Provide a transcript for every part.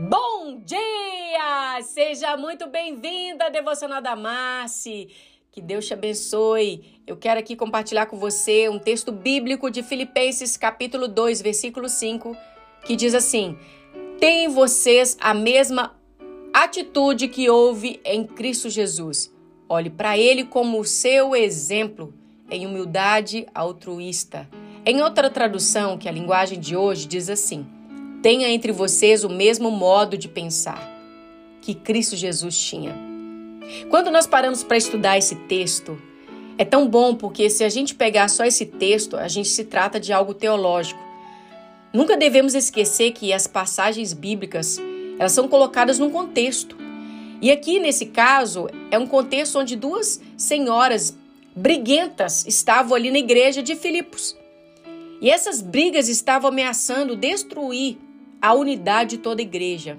Bom dia! Seja muito bem-vinda, Devocional da Marci. Que Deus te abençoe. Eu quero aqui compartilhar com você um texto bíblico de Filipenses, capítulo 2, versículo 5, que diz assim: Tem vocês a mesma atitude que houve em Cristo Jesus. Olhe para ele como o seu exemplo em humildade altruísta. Em outra tradução, que é a linguagem de hoje, diz assim: tenha entre vocês o mesmo modo de pensar que Cristo Jesus tinha. Quando nós paramos para estudar esse texto, é tão bom porque se a gente pegar só esse texto, a gente se trata de algo teológico. Nunca devemos esquecer que as passagens bíblicas, elas são colocadas num contexto. E aqui nesse caso, é um contexto onde duas senhoras briguentas estavam ali na igreja de Filipos. E essas brigas estavam ameaçando destruir a unidade de toda a igreja.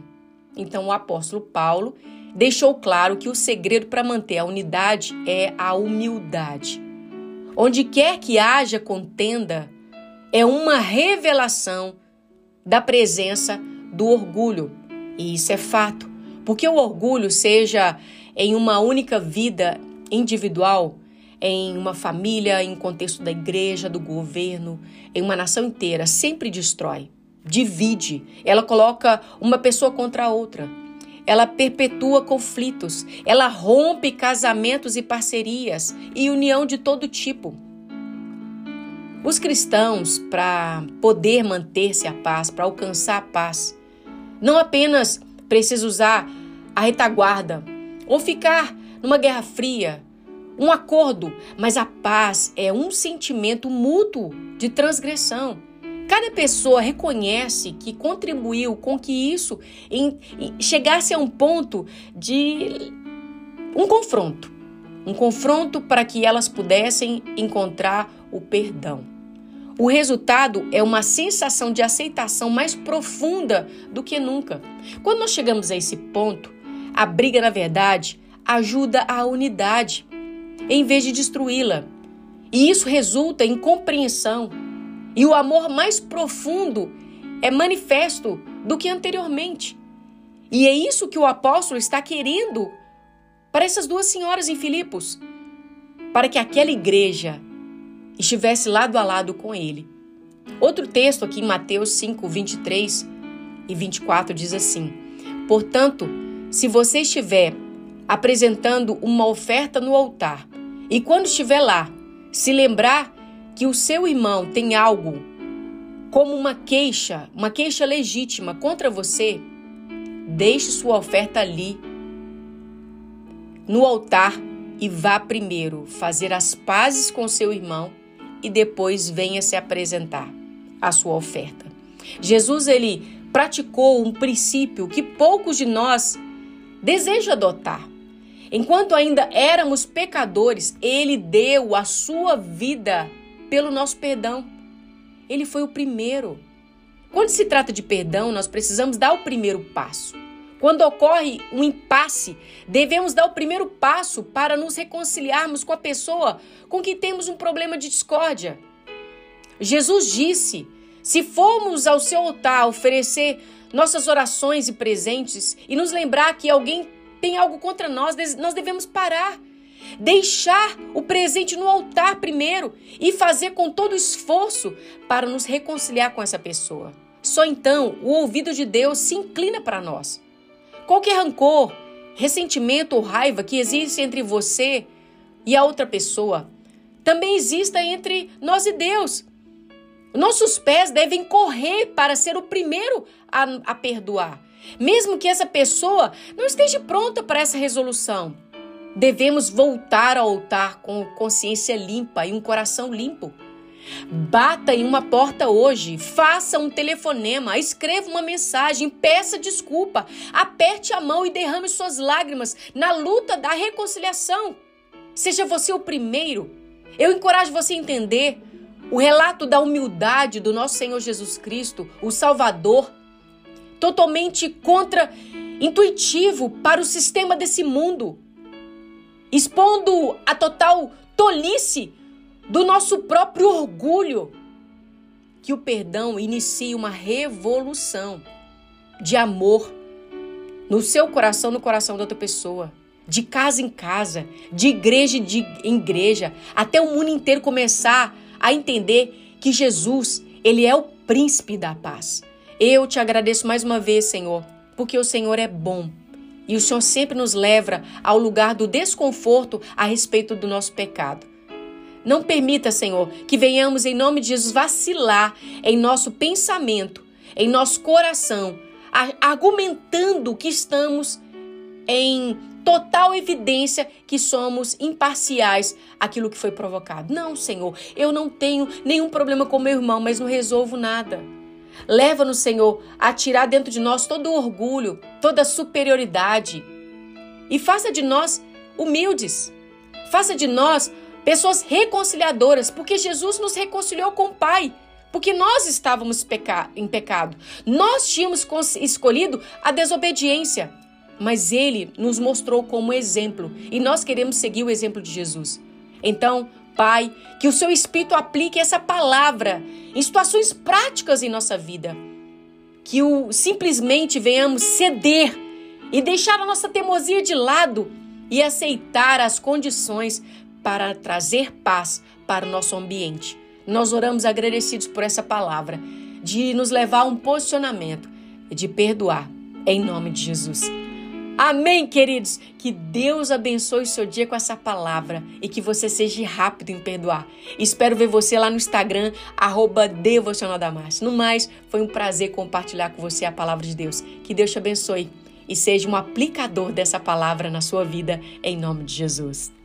Então o apóstolo Paulo deixou claro que o segredo para manter a unidade é a humildade. Onde quer que haja contenda, é uma revelação da presença do orgulho. E isso é fato, porque o orgulho, seja em uma única vida individual, em uma família, em contexto da igreja, do governo, em uma nação inteira, sempre destrói divide, ela coloca uma pessoa contra a outra, ela perpetua conflitos, ela rompe casamentos e parcerias e união de todo tipo. Os cristãos, para poder manter-se a paz, para alcançar a paz, não apenas precisam usar a retaguarda ou ficar numa guerra fria, um acordo, mas a paz é um sentimento mútuo de transgressão Cada pessoa reconhece que contribuiu com que isso em, em, chegasse a um ponto de um confronto. Um confronto para que elas pudessem encontrar o perdão. O resultado é uma sensação de aceitação mais profunda do que nunca. Quando nós chegamos a esse ponto, a briga, na verdade, ajuda a unidade, em vez de destruí-la. E isso resulta em compreensão, e o amor mais profundo é manifesto do que anteriormente. E é isso que o apóstolo está querendo para essas duas senhoras em Filipos, para que aquela igreja estivesse lado a lado com ele. Outro texto aqui em Mateus 5, 23 e 24 diz assim: Portanto, se você estiver apresentando uma oferta no altar e quando estiver lá, se lembrar que o seu irmão tem algo como uma queixa, uma queixa legítima contra você, deixe sua oferta ali no altar e vá primeiro fazer as pazes com seu irmão e depois venha se apresentar a sua oferta. Jesus ele praticou um princípio que poucos de nós desejam adotar. Enquanto ainda éramos pecadores, ele deu a sua vida pelo nosso perdão. Ele foi o primeiro. Quando se trata de perdão, nós precisamos dar o primeiro passo. Quando ocorre um impasse, devemos dar o primeiro passo para nos reconciliarmos com a pessoa com quem temos um problema de discórdia. Jesus disse: se formos ao seu altar oferecer nossas orações e presentes e nos lembrar que alguém tem algo contra nós, nós devemos parar Deixar o presente no altar primeiro e fazer com todo esforço para nos reconciliar com essa pessoa. Só então o ouvido de Deus se inclina para nós. Qualquer rancor, ressentimento ou raiva que existe entre você e a outra pessoa também exista entre nós e Deus. Nossos pés devem correr para ser o primeiro a, a perdoar, mesmo que essa pessoa não esteja pronta para essa resolução. Devemos voltar ao altar com consciência limpa e um coração limpo. Bata em uma porta hoje, faça um telefonema, escreva uma mensagem, peça desculpa, aperte a mão e derrame suas lágrimas na luta da reconciliação. Seja você o primeiro. Eu encorajo você a entender o relato da humildade do nosso Senhor Jesus Cristo, o Salvador, totalmente contra-intuitivo para o sistema desse mundo expondo a total tolice do nosso próprio orgulho. Que o perdão inicie uma revolução de amor no seu coração, no coração da outra pessoa. De casa em casa, de igreja em igreja, até o mundo inteiro começar a entender que Jesus, ele é o príncipe da paz. Eu te agradeço mais uma vez, Senhor, porque o Senhor é bom. E o Senhor sempre nos leva ao lugar do desconforto a respeito do nosso pecado. Não permita, Senhor, que venhamos em nome de Jesus vacilar em nosso pensamento, em nosso coração, argumentando que estamos em total evidência que somos imparciais àquilo que foi provocado. Não, Senhor, eu não tenho nenhum problema com meu irmão, mas não resolvo nada. Leva-nos, Senhor, a tirar dentro de nós todo orgulho, toda superioridade. E faça de nós humildes. Faça de nós pessoas reconciliadoras, porque Jesus nos reconciliou com o Pai. Porque nós estávamos peca em pecado. Nós tínhamos escolhido a desobediência. Mas Ele nos mostrou como exemplo. E nós queremos seguir o exemplo de Jesus. Então, Pai, que o seu Espírito aplique essa palavra em situações práticas em nossa vida. Que o simplesmente venhamos ceder e deixar a nossa teimosia de lado e aceitar as condições para trazer paz para o nosso ambiente. Nós oramos agradecidos por essa palavra, de nos levar a um posicionamento de perdoar, em nome de Jesus. Amém, queridos? Que Deus abençoe seu dia com essa palavra e que você seja rápido em perdoar. Espero ver você lá no Instagram, arroba No mais, foi um prazer compartilhar com você a palavra de Deus. Que Deus te abençoe e seja um aplicador dessa palavra na sua vida, em nome de Jesus.